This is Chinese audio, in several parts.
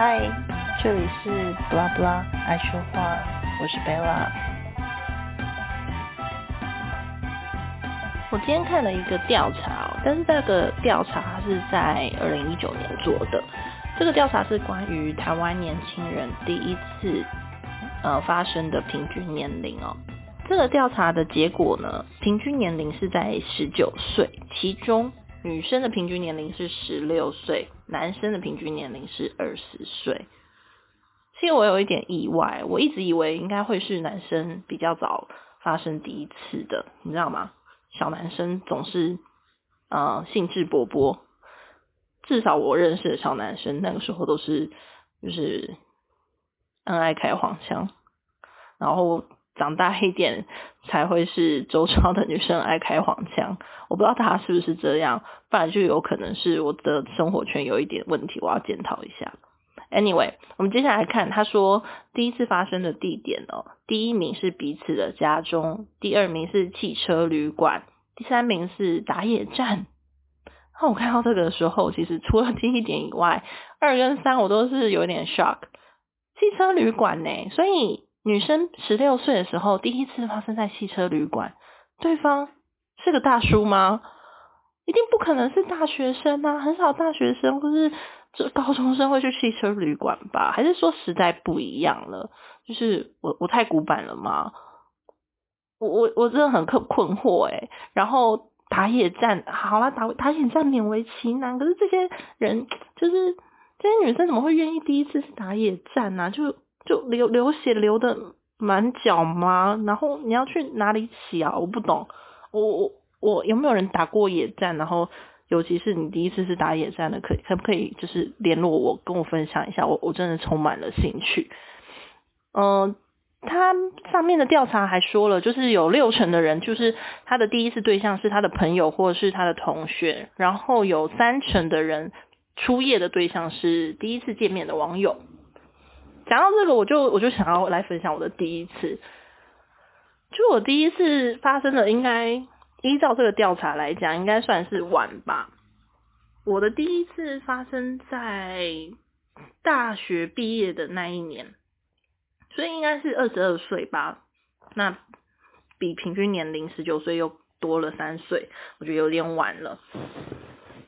嗨，这里是布拉布拉爱说话，我是贝拉。我今天看了一个调查，但是这个调查是在二零一九年做的。这个调查是关于台湾年轻人第一次呃发生的平均年龄哦。这个调查的结果呢，平均年龄是在十九岁，其中女生的平均年龄是十六岁。男生的平均年龄是二十岁，其实我有一点意外，我一直以为应该会是男生比较早发生第一次的，你知道吗？小男生总是呃兴致勃勃，至少我认识的小男生那个时候都是就是恩爱开黄腔，然后。长大一点才会是周遭的女生爱开黄腔，我不知道他是不是这样，不然就有可能是我的生活圈有一点问题，我要检讨一下。Anyway，我们接下来看，他说第一次发生的地点哦，第一名是彼此的家中，第二名是汽车旅馆，第三名是打野战。那我看到这个的时候，其实除了第一点以外，二跟三我都是有点 shock。汽车旅馆呢，所以。女生十六岁的时候，第一次发生在汽车旅馆，对方是个大叔吗？一定不可能是大学生啊，很少大学生或是这高中生会去汽车旅馆吧？还是说时代不一样了？就是我我太古板了吗？我我我真的很困困惑诶然后打野战，好了，打打野战勉为其难，可是这些人就是这些女生怎么会愿意第一次是打野战呢？就就流流血流的满脚吗？然后你要去哪里洗啊？我不懂。我我我有没有人打过野战？然后尤其是你第一次是打野战的，可可不可以就是联络我，跟我分享一下？我我真的充满了兴趣。嗯，他上面的调查还说了，就是有六成的人，就是他的第一次对象是他的朋友或者是他的同学，然后有三成的人初夜的对象是第一次见面的网友。讲到这个，我就我就想要来分享我的第一次。就我第一次发生的，应该依照这个调查来讲，应该算是晚吧。我的第一次发生在大学毕业的那一年，所以应该是二十二岁吧。那比平均年龄十九岁又多了三岁，我觉得有点晚了。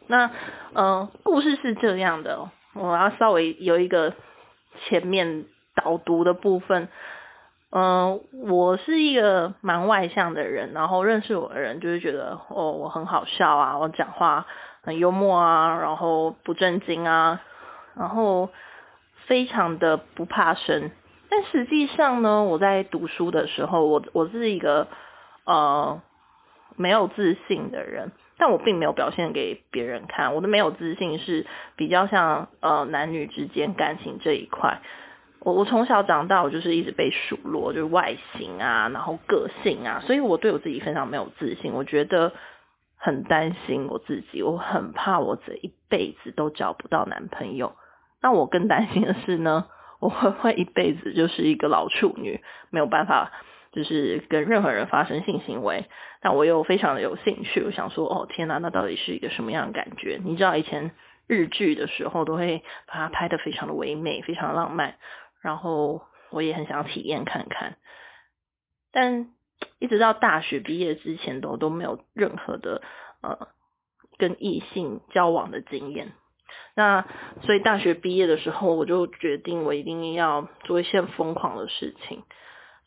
那呃，故事是这样的，我要稍微有一个。前面导读的部分，嗯，我是一个蛮外向的人，然后认识我的人就是觉得哦，我很好笑啊，我讲话很幽默啊，然后不正经啊，然后非常的不怕生。但实际上呢，我在读书的时候，我我是一个呃没有自信的人。但我并没有表现给别人看，我的没有自信是比较像呃男女之间感情这一块。我我从小长大，我就是一直被数落，就是外形啊，然后个性啊，所以我对我自己非常没有自信。我觉得很担心我自己，我很怕我这一辈子都找不到男朋友。那我更担心的是呢，我会不会一辈子就是一个老处女，没有办法。就是跟任何人发生性行为，但我又非常的有兴趣，我想说，哦天哪，那到底是一个什么样的感觉？你知道以前日剧的时候都会把它拍的非常的唯美，非常浪漫，然后我也很想体验看看，但一直到大学毕业之前都都没有任何的呃跟异性交往的经验。那所以大学毕业的时候，我就决定我一定要做一些疯狂的事情。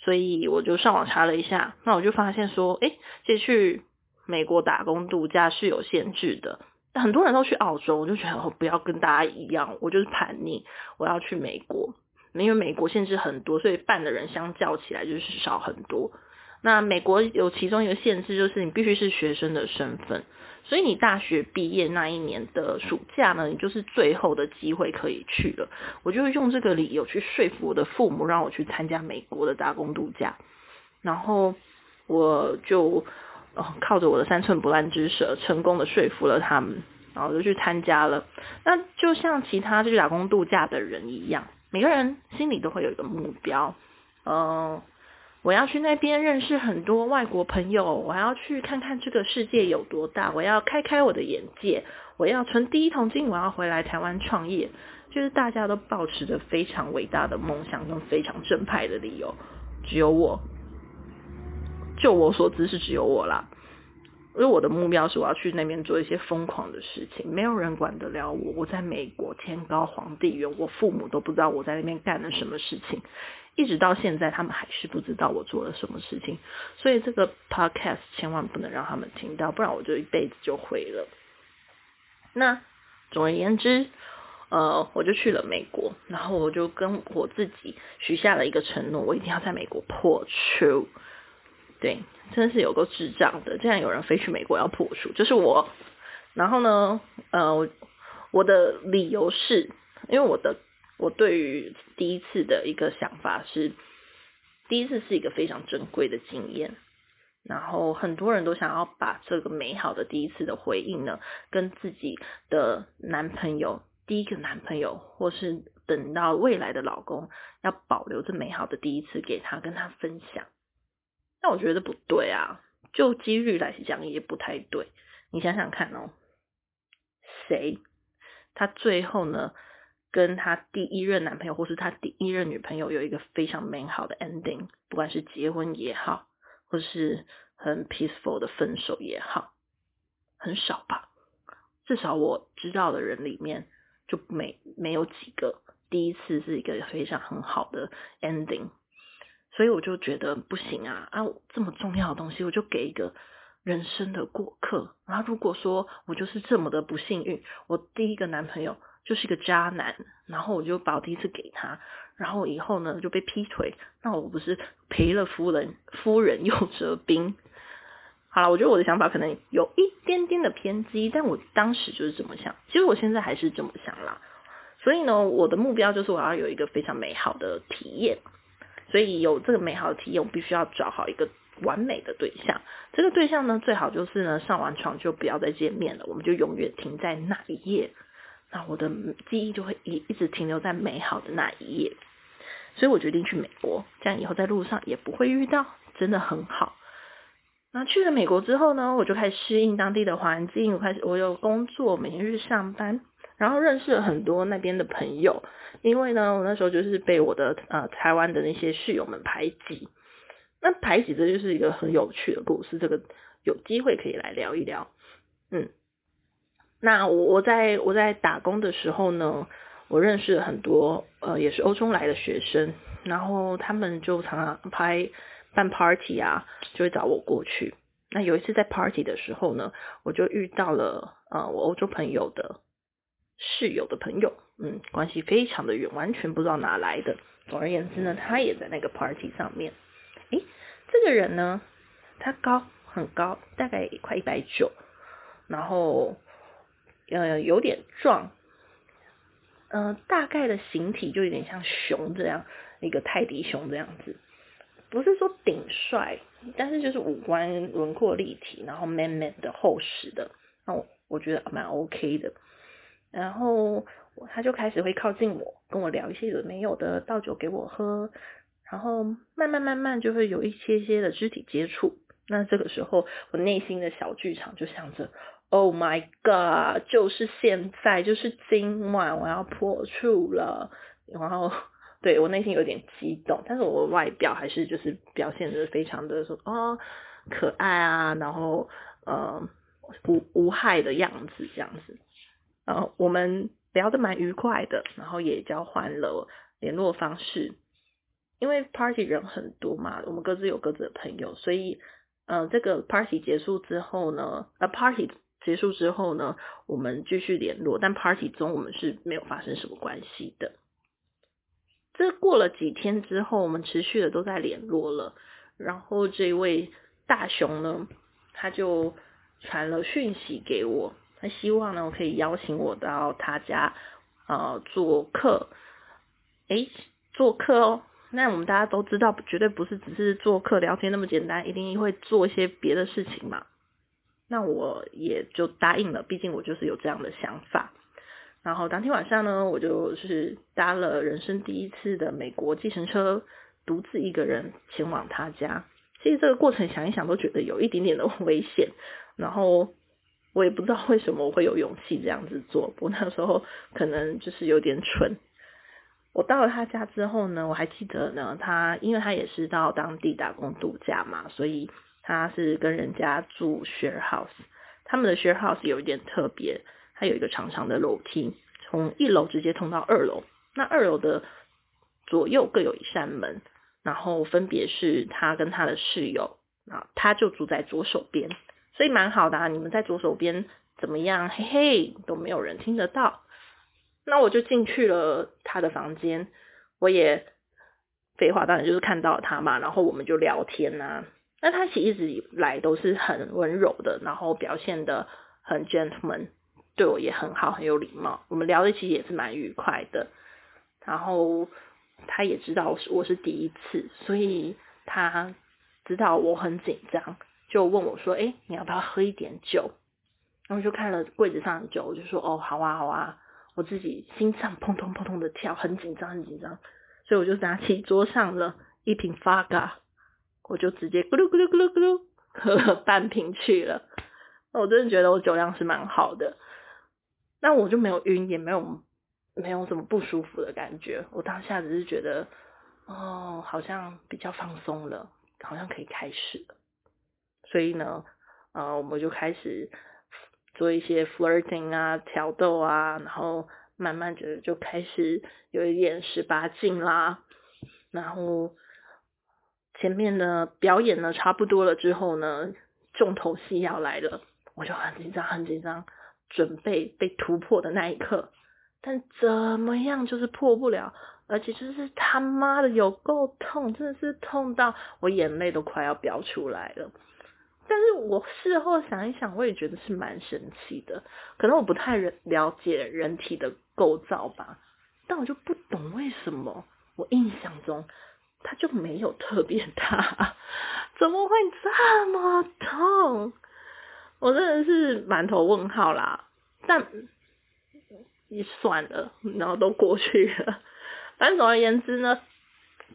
所以我就上网查了一下，那我就发现说，哎，其实去美国打工度假是有限制的。很多人都去澳洲，我就觉得我不要跟大家一样，我就是叛逆，我要去美国。因为美国限制很多，所以办的人相较起来就是少很多。那美国有其中一个限制，就是你必须是学生的身份。所以你大学毕业那一年的暑假呢，你就是最后的机会可以去了。我就用这个理由去说服我的父母，让我去参加美国的打工度假。然后我就靠着我的三寸不烂之舌，成功的说服了他们，然后就去参加了。那就像其他去打工度假的人一样，每个人心里都会有一个目标，嗯。我要去那边认识很多外国朋友，我要去看看这个世界有多大，我要开开我的眼界，我要存第一桶金，我要回来台湾创业。就是大家都保持着非常伟大的梦想跟非常正派的理由，只有我，就我所知是只有我啦。因为我的目标是我要去那边做一些疯狂的事情，没有人管得了我。我在美国天高皇帝远，我父母都不知道我在那边干了什么事情，一直到现在他们还是不知道我做了什么事情。所以这个 podcast 千万不能让他们听到，不然我就一辈子就毁了。那总而言之，呃，我就去了美国，然后我就跟我自己许下了一个承诺，我一定要在美国破处。对，真是有个智障的，竟然有人飞去美国要破处，就是我。然后呢，呃，我的理由是，因为我的我对于第一次的一个想法是，第一次是一个非常珍贵的经验。然后很多人都想要把这个美好的第一次的回应呢，跟自己的男朋友、第一个男朋友，或是等到未来的老公，要保留这美好的第一次给他，跟他分享。那我觉得不对啊，就几率来讲也不太对。你想想看哦，谁他最后呢跟他第一任男朋友或是他第一任女朋友有一个非常美好的 ending，不管是结婚也好，或是很 peaceful 的分手也好，很少吧？至少我知道的人里面就没没有几个第一次是一个非常很好的 ending。所以我就觉得不行啊啊！这么重要的东西，我就给一个人生的过客。然后如果说我就是这么的不幸运，我第一个男朋友就是个渣男，然后我就把我第一次给他，然后以后呢就被劈腿，那我不是赔了夫人夫人又折兵？好了，我觉得我的想法可能有一点点的偏激，但我当时就是这么想。其实我现在还是这么想啦。所以呢，我的目标就是我要有一个非常美好的体验。所以有这个美好的体验，我必须要找好一个完美的对象。这个对象呢，最好就是呢，上完床就不要再见面了，我们就永远停在那一页。那我的记忆就会一一直停留在美好的那一页。所以我决定去美国，这样以后在路上也不会遇到，真的很好。那去了美国之后呢，我就开始适应当地的环境，我开始我有工作，每天去上班。然后认识了很多那边的朋友，因为呢，我那时候就是被我的呃台湾的那些室友们排挤。那排挤这就是一个很有趣的故事，这个有机会可以来聊一聊。嗯，那我我在我在打工的时候呢，我认识了很多呃也是欧洲来的学生，然后他们就常常拍办 party 啊，就会找我过去。那有一次在 party 的时候呢，我就遇到了呃我欧洲朋友的。室友的朋友，嗯，关系非常的远，完全不知道哪来的。总而言之呢，他也在那个 party 上面。诶，这个人呢，他高很高，大概快一百九，然后呃有点壮，嗯，大概的形体就有点像熊这样，一个泰迪熊这样子。不是说顶帅，但是就是五官轮廓立体，然后 man man 的厚实的，那我我觉得蛮 OK 的。然后他就开始会靠近我，跟我聊一些有的没有的，倒酒给我喝，然后慢慢慢慢就会有一些些的肢体接触。那这个时候，我内心的小剧场就想着，Oh my God，就是现在，就是今晚我要破处了。然后对我内心有点激动，但是我外表还是就是表现的非常的说哦可爱啊，然后呃无无害的样子这样子。呃，我们聊得蛮愉快的，然后也交换了联络方式。因为 party 人很多嘛，我们各自有各自的朋友，所以，呃，这个 party 结束之后呢，呃，party 结束之后呢，我们继续联络，但 party 中我们是没有发生什么关系的。这过了几天之后，我们持续的都在联络了，然后这位大雄呢，他就传了讯息给我。他希望呢，我可以邀请我到他家，呃，做客。诶，做客哦。那我们大家都知道，绝对不是只是做客聊天那么简单，一定会做一些别的事情嘛。那我也就答应了，毕竟我就是有这样的想法。然后当天晚上呢，我就是搭了人生第一次的美国计程车，独自一个人前往他家。其实这个过程想一想都觉得有一点点的 危险。然后。我也不知道为什么我会有勇气这样子做，我那时候可能就是有点蠢。我到了他家之后呢，我还记得呢，他因为他也是到当地打工度假嘛，所以他是跟人家住 share house。他们的 share house 有一点特别，它有一个长长的楼梯，从一楼直接通到二楼。那二楼的左右各有一扇门，然后分别是他跟他的室友，啊，他就住在左手边，所以蛮好的啊。你们在左手边怎么样？嘿嘿，都没有人听得到。那我就进去了他的房间，我也废话当然就是看到他嘛，然后我们就聊天呐。那他其实一直以来都是很温柔的，然后表现的很 gentleman，对我也很好，很有礼貌。我们聊的其实也是蛮愉快的。然后他也知道我是我是第一次，所以他知道我很紧张，就问我说：“哎，你要不要喝一点酒？”然后就看了柜子上的酒，我就说：“哦，好啊，好啊。”我自己心脏砰砰砰砰的跳，很紧张，很紧张，所以我就拿起桌上了一瓶 Faga，我就直接咕噜咕噜咕噜咕噜 喝了半瓶去了。我真的觉得我酒量是蛮好的，那我就没有晕，也没有没有什么不舒服的感觉。我当下只是觉得，哦，好像比较放松了，好像可以开始了。所以呢，呃，我们就开始。做一些 flirting 啊，挑逗啊，然后慢慢的就开始有一点十八禁啦。然后前面呢表演呢差不多了之后呢，重头戏要来了，我就很紧张很紧张，准备被突破的那一刻，但怎么样就是破不了，而且就是他妈的有够痛，真的是痛到我眼泪都快要飙出来了。但是我事后想一想，我也觉得是蛮神奇的。可能我不太了解人体的构造吧，但我就不懂为什么我印象中它就没有特别大，怎么会这么痛？我真的是满头问号啦。但也算了，然后都过去了。反正总而言之呢。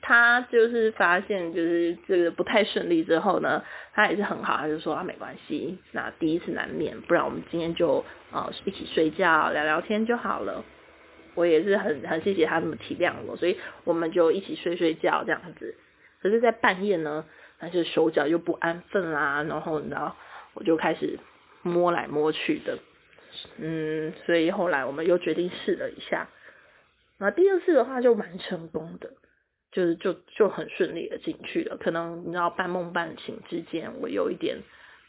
他就是发现就是这个不太顺利之后呢，他也是很好，他就说啊没关系，那第一次难免，不然我们今天就呃一起睡觉聊聊天就好了。我也是很很谢谢他这么体谅我，所以我们就一起睡睡觉这样子。可是，在半夜呢，他就手脚又不安分啦，然后你知道，我就开始摸来摸去的，嗯，所以后来我们又决定试了一下，那第二次的话就蛮成功的。就是就就很顺利的进去了，可能你知道半梦半醒之间，我有一点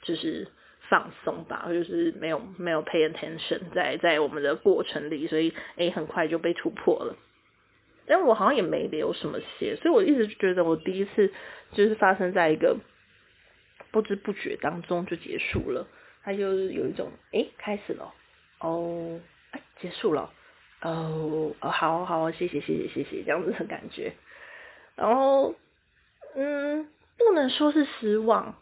就是放松吧，就是没有没有 pay attention 在在我们的过程里，所以诶很快就被突破了。但我好像也没流什么血，所以我一直觉得我第一次就是发生在一个不知不觉当中就结束了，它就是有一种诶开始了，哦结束了，哦哦好好谢谢谢谢谢谢这样子的感觉。然后，嗯，不能说是失望，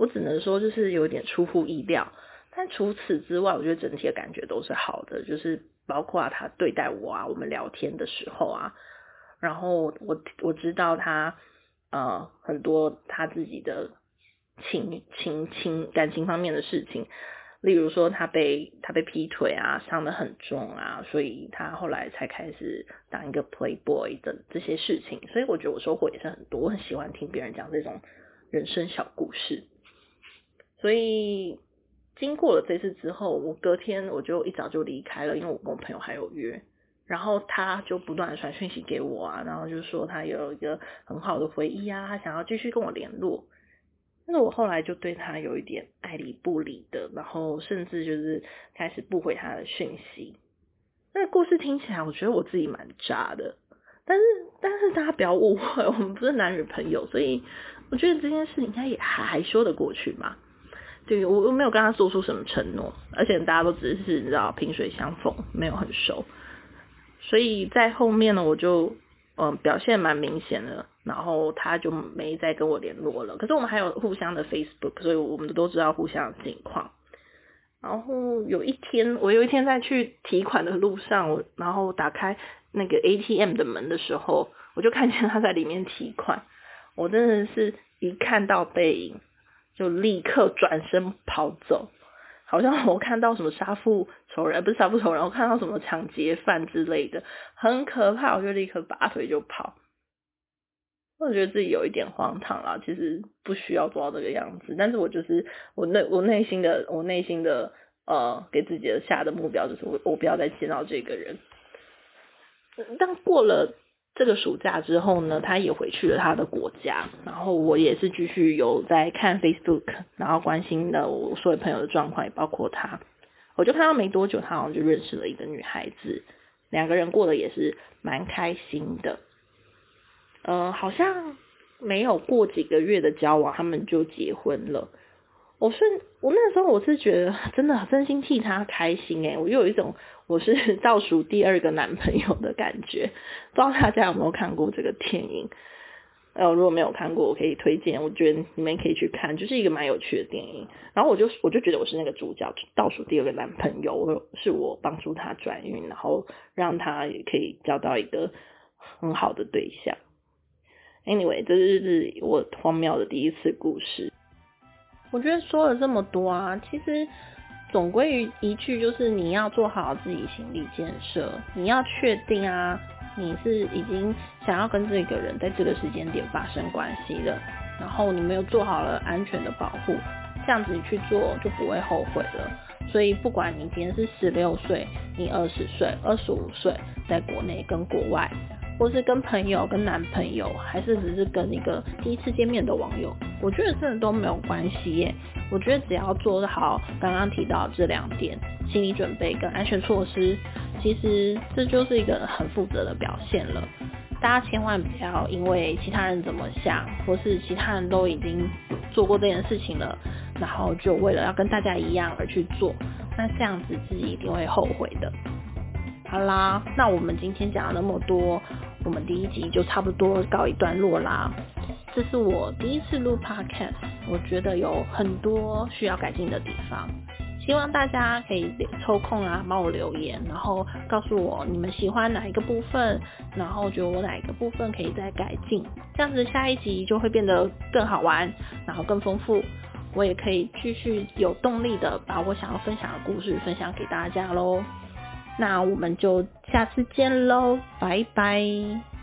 我只能说就是有点出乎意料。但除此之外，我觉得整体的感觉都是好的，就是包括他对待我啊，我们聊天的时候啊，然后我我知道他呃很多他自己的情情情感情方面的事情。例如说他被他被劈腿啊，伤得很重啊，所以他后来才开始当一个 playboy 的这些事情，所以我觉得我收获也是很多，我很喜欢听别人讲这种人生小故事。所以经过了这次之后，我隔天我就一早就离开了，因为我跟我朋友还有约，然后他就不断的传讯息给我啊，然后就说他有一个很好的回忆啊，他想要继续跟我联络。但是我后来就对他有一点爱理不理的，然后甚至就是开始不回他的讯息。那个故事听起来，我觉得我自己蛮渣的。但是，但是大家不要误会，我们不是男女朋友，所以我觉得这件事应该也还说得过去嘛。对我又没有跟他做出什么承诺，而且大家都只是你知道萍水相逢，没有很熟。所以在后面呢，我就嗯表现蛮明显的。然后他就没再跟我联络了。可是我们还有互相的 Facebook，所以我们都知道互相的近况。然后有一天，我有一天在去提款的路上，我然后打开那个 ATM 的门的时候，我就看见他在里面提款。我真的是一看到背影，就立刻转身跑走，好像我看到什么杀父仇人，不是杀父仇人，我看到什么抢劫犯之类的，很可怕，我就立刻拔腿就跑。我觉得自己有一点荒唐啦，其实不需要做到这个样子，但是我就是我内我内心的我内心的呃给自己的下的目标就是我我不要再见到这个人。但过了。这个暑假之后呢，他也回去了他的国家，然后我也是继续有在看 Facebook，然后关心的我所有朋友的状况，也包括他。我就看到没多久，他好像就认识了一个女孩子，两个人过得也是蛮开心的。呃，好像没有过几个月的交往，他们就结婚了。我是我那时候我是觉得真的真心替他开心诶，我又有一种我是 倒数第二个男朋友的感觉。不知道大家有没有看过这个电影？呃，如果没有看过，我可以推荐，我觉得你们可以去看，就是一个蛮有趣的电影。然后我就我就觉得我是那个主角，倒数第二个男朋友，是我帮助他转运，然后让他也可以交到一个很好的对象。Anyway，这就是我荒谬的第一次故事。我觉得说了这么多啊，其实总归于一句，就是你要做好自己心理建设，你要确定啊，你是已经想要跟这个人在这个时间点发生关系了，然后你没有做好了安全的保护，这样子你去做就不会后悔了。所以不管你今天是十六岁，你二十岁、二十五岁，在国内跟国外。或是跟朋友、跟男朋友，还是只是跟一个第一次见面的网友，我觉得真的都没有关系耶。我觉得只要做好刚刚提到这两点，心理准备跟安全措施，其实这就是一个很负责的表现了。大家千万不要因为其他人怎么想，或是其他人都已经做过这件事情了，然后就为了要跟大家一样而去做，那这样子自己一定会后悔的。好啦，那我们今天讲了那么多。我们第一集就差不多告一段落啦。这是我第一次录 podcast，我觉得有很多需要改进的地方。希望大家可以抽空啊帮我留言，然后告诉我你们喜欢哪一个部分，然后觉得我哪一个部分可以再改进，这样子下一集就会变得更好玩，然后更丰富，我也可以继续有动力的把我想要分享的故事分享给大家喽。那我们就下次见喽，拜拜。